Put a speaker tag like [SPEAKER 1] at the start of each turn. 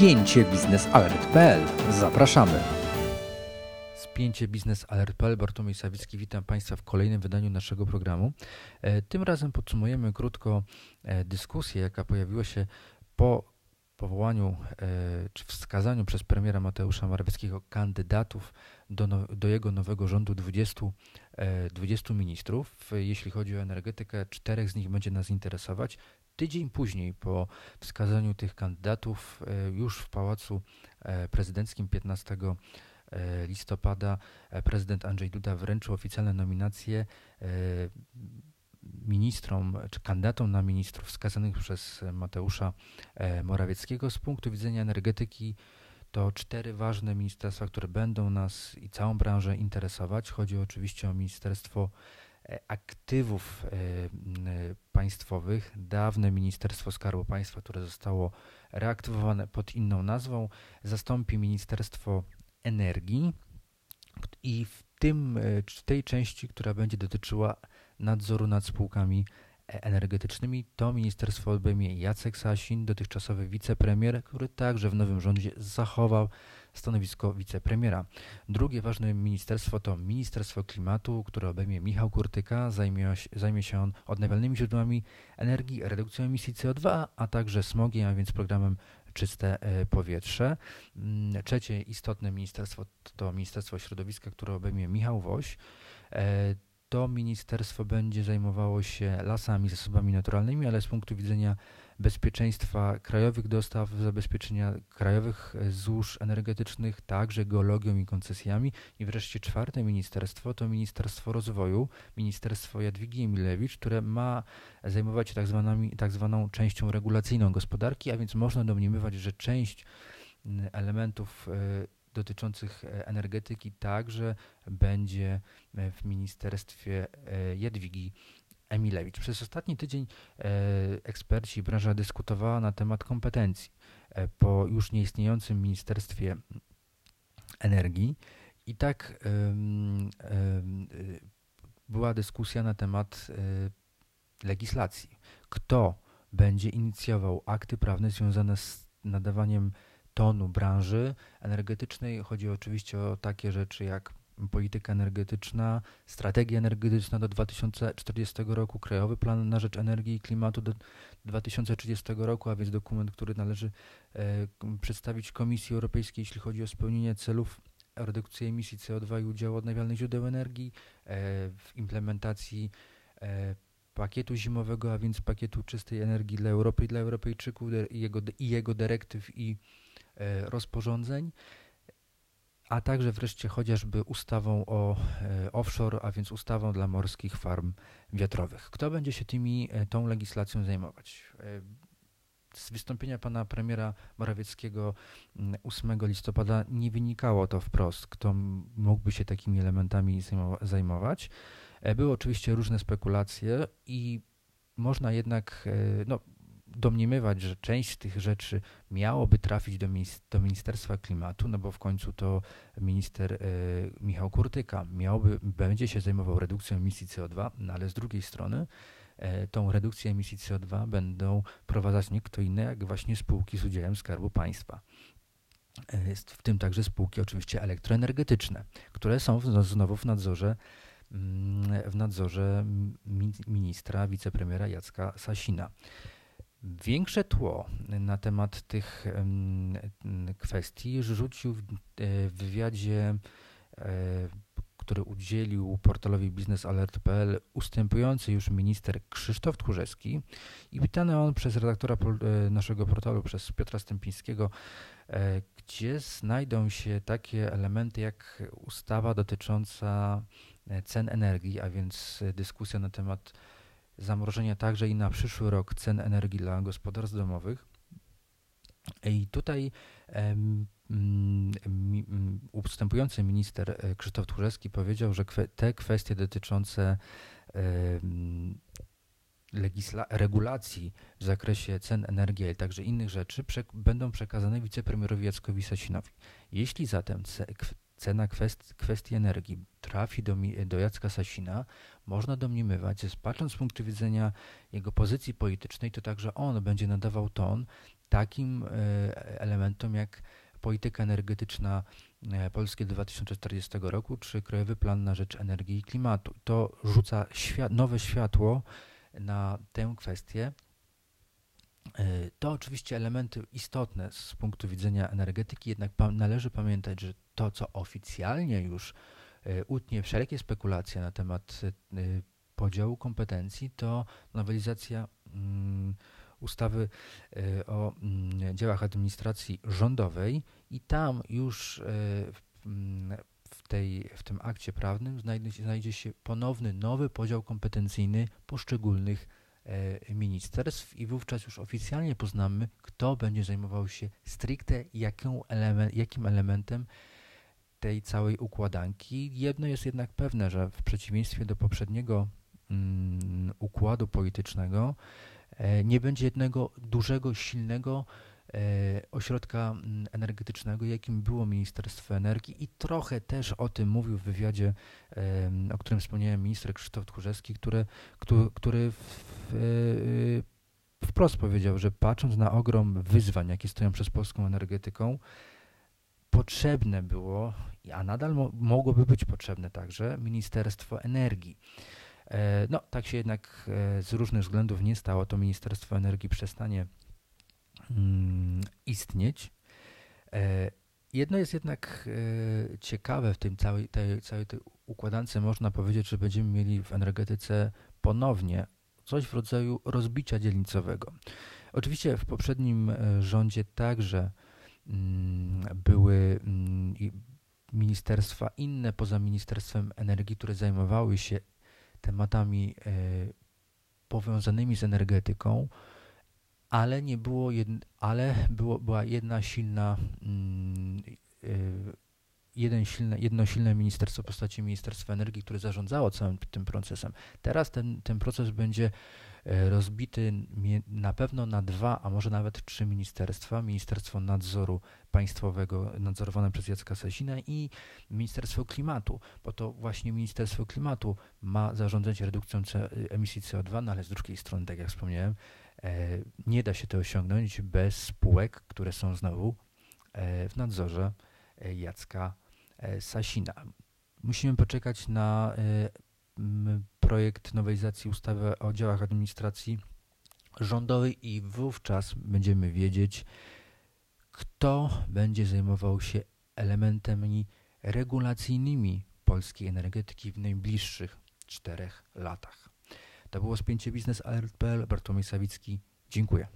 [SPEAKER 1] spięcie biznesalert.pl. Zapraszamy. Spięcie biznesalert.pl. Bartłomiej Sawicki, witam Państwa w kolejnym wydaniu naszego programu. E, tym razem podsumujemy krótko e, dyskusję, jaka pojawiła się po powołaniu e, czy wskazaniu przez premiera Mateusza Morawieckiego kandydatów do, no, do jego nowego rządu 20, 20 ministrów. Jeśli chodzi o energetykę, czterech z nich będzie nas interesować. Tydzień później, po wskazaniu tych kandydatów, e, już w Pałacu e, Prezydenckim 15 e, listopada prezydent Andrzej Duda wręczył oficjalne nominacje ministrom czy kandydatom na ministrów wskazanych przez Mateusza Morawieckiego. Z punktu widzenia energetyki to cztery ważne ministerstwa, które będą nas i całą branżę interesować. Chodzi oczywiście o Ministerstwo aktywów e, państwowych, dawne Ministerstwo Skarbu Państwa, które zostało reaktywowane pod inną nazwą, zastąpi Ministerstwo Energii. I w tym, e, w tej części, która będzie dotyczyła nadzoru nad spółkami energetycznymi, to ministerstwo obejmie Jacek Sasin, dotychczasowy wicepremier, który także w nowym rządzie zachował stanowisko wicepremiera. Drugie ważne ministerstwo to Ministerstwo Klimatu, które obejmie Michał Kurtyka. Zajmie, zajmie się on odnawialnymi źródłami energii, redukcją emisji CO2, a także smogiem, a więc programem czyste e, powietrze. Mm, trzecie istotne ministerstwo to Ministerstwo Środowiska, które obejmie Michał Woś. To ministerstwo będzie zajmowało się lasami, zasobami naturalnymi, ale z punktu widzenia bezpieczeństwa krajowych dostaw, zabezpieczenia krajowych złóż energetycznych, także geologią i koncesjami. I wreszcie czwarte ministerstwo to Ministerstwo Rozwoju, Ministerstwo Jadwigi Emilewicz, które ma zajmować się tak, zwanymi, tak zwaną częścią regulacyjną gospodarki, a więc można domniemywać, że część elementów e, dotyczących e, energetyki także będzie e, w Ministerstwie Jadwigi Emilewicz. Przez ostatni tydzień e, eksperci branża dyskutowała na temat kompetencji e, po już nieistniejącym Ministerstwie Energii i tak e, była dyskusja na temat legislacji. Kto będzie inicjował akty prawne związane z nadawaniem tonu branży energetycznej? Chodzi oczywiście o takie rzeczy jak polityka energetyczna, strategia energetyczna do 2040 roku, krajowy plan na rzecz energii i klimatu do 2030 roku, a więc dokument, który należy e, przedstawić Komisji Europejskiej, jeśli chodzi o spełnienie celów redukcji emisji CO2 i udziału odnawialnych źródeł energii e, w implementacji e, pakietu zimowego, a więc pakietu czystej energii dla Europy i dla Europejczyków i jego, i jego dyrektyw i rozporządzeń a także wreszcie chociażby ustawą o e, offshore, a więc ustawą dla morskich farm wiatrowych. Kto będzie się tymi, e, tą legislacją zajmować? E, z wystąpienia pana premiera Morawieckiego 8 mm, listopada nie wynikało to wprost, kto mógłby się takimi elementami zajmować. Były oczywiście różne spekulacje i można jednak, no, domniemywać, że część z tych rzeczy miałoby trafić do, do Ministerstwa Klimatu, no bo w końcu to minister e, Michał Kurtyka miałby, będzie się zajmował redukcją emisji CO2, no ale z drugiej strony e, tą redukcję emisji CO2 będą prowadzać nie kto inny, jak właśnie spółki z udziałem Skarbu Państwa. E, w tym także spółki oczywiście elektroenergetyczne, które są w, znowu w nadzorze mm, w nadzorze ministra, wicepremiera Jacka Sasina. Większe tło na temat tych kwestii rzucił w e, wywiadzie, e, który udzielił portalowi biznesalert.pl ustępujący już minister Krzysztof Tchórzewski i pytany on przez redaktora e, naszego portalu, przez Piotra Stępińskiego, gdzie znajdą się takie elementy jak ustawa dotycząca cen energii, a więc dyskusja na temat zamrożenia także i na przyszły rok cen energii dla gospodarstw domowych. I tutaj um, ustępujący minister e, Krzysztof Tchórzewski powiedział, że kwe te kwestie dotyczące um, regulacji w zakresie cen energii, ale także innych rzeczy będą przekazane wicepremierowi Jackowi Sasinowi. Jeśli zatem cena kwest kwestii energii trafi do, do Jacka Sasina, można domniemywać, że patrząc z punktu widzenia jego pozycji politycznej, to także on będzie nadawał ton takim elementom jak polityka energetyczna Polskie 2040 roku czy Krajowy Plan na Rzecz Energii i Klimatu. To rzuca świat, nowe światło na tę kwestię. To oczywiście elementy istotne z punktu widzenia energetyki, jednak należy pamiętać, że to, co oficjalnie już utnie wszelkie spekulacje na temat podziału kompetencji, to nowelizacja mm, ustawy e, o mm, dziełach administracji rządowej i tam już e, mm, w, tej, w tym akcie prawnym znajdzie, znajdzie się ponowny nowy podział kompetencyjny poszczególnych e, ministerstw i wówczas już oficjalnie poznamy, kto będzie zajmował się stricte element, jakim elementem tej całej układanki. Jedno jest jednak pewne, że w przeciwieństwie do poprzedniego mm, układu politycznego, E, nie będzie jednego dużego, silnego e, ośrodka mm, energetycznego, jakim było Ministerstwo Energii i trochę też o tym mówił w wywiadzie, o którym wspomniałem minister Krzysztof Tchórzewski, który, który e, wprost powiedział, że patrząc na ogrom wyzwań, jakie stoją przez polską energetyką, potrzebne było, a nadal mo mogłoby być potrzebne także Ministerstwo Energii. E, no, tak się jednak e, z różnych względów nie stało. To Ministerstwo Energii przestanie istnieć. E, jedno jest jednak ciekawe w tym całej tej, całej tej układance. Można powiedzieć, że będziemy mieli w energetyce ponownie coś w rodzaju rozbicia dzielnicowego. Oczywiście w poprzednim rządzie także mm, były mm, ministerstwa inne poza Ministerstwem Energii, które zajmowały się tematami e, powiązanymi z energetyką, ale nie było, jed, ale było, była jedna silna, mm, e, jeden silne, jedno silne ministerstwo w postaci Ministerstwa Energii, które zarządzało całym tym procesem. Teraz ten, ten proces będzie E, rozbity na pewno na dwa, a może nawet trzy ministerstwa. Ministerstwo Nadzoru Państwowego nadzorowane przez Jacka Sasina i Ministerstwo Klimatu, bo to właśnie Ministerstwo Klimatu ma zarządzać redukcją emisji CO2, no ale z drugiej strony, tak jak wspomniałem, nie da się to osiągnąć bez spółek, które są znowu e, w nadzorze Jacka Sasina. Musimy poczekać na projekt nowelizacji ustawy o działach administracji rządowej i wówczas będziemy wiedzieć, kto będzie zajmował się elementami regulacyjnymi polskiej energetyki w najbliższych czterech latach. To było spięcie Biznes Alert.pl. Bartłomiej Sawicki. Dziękuję.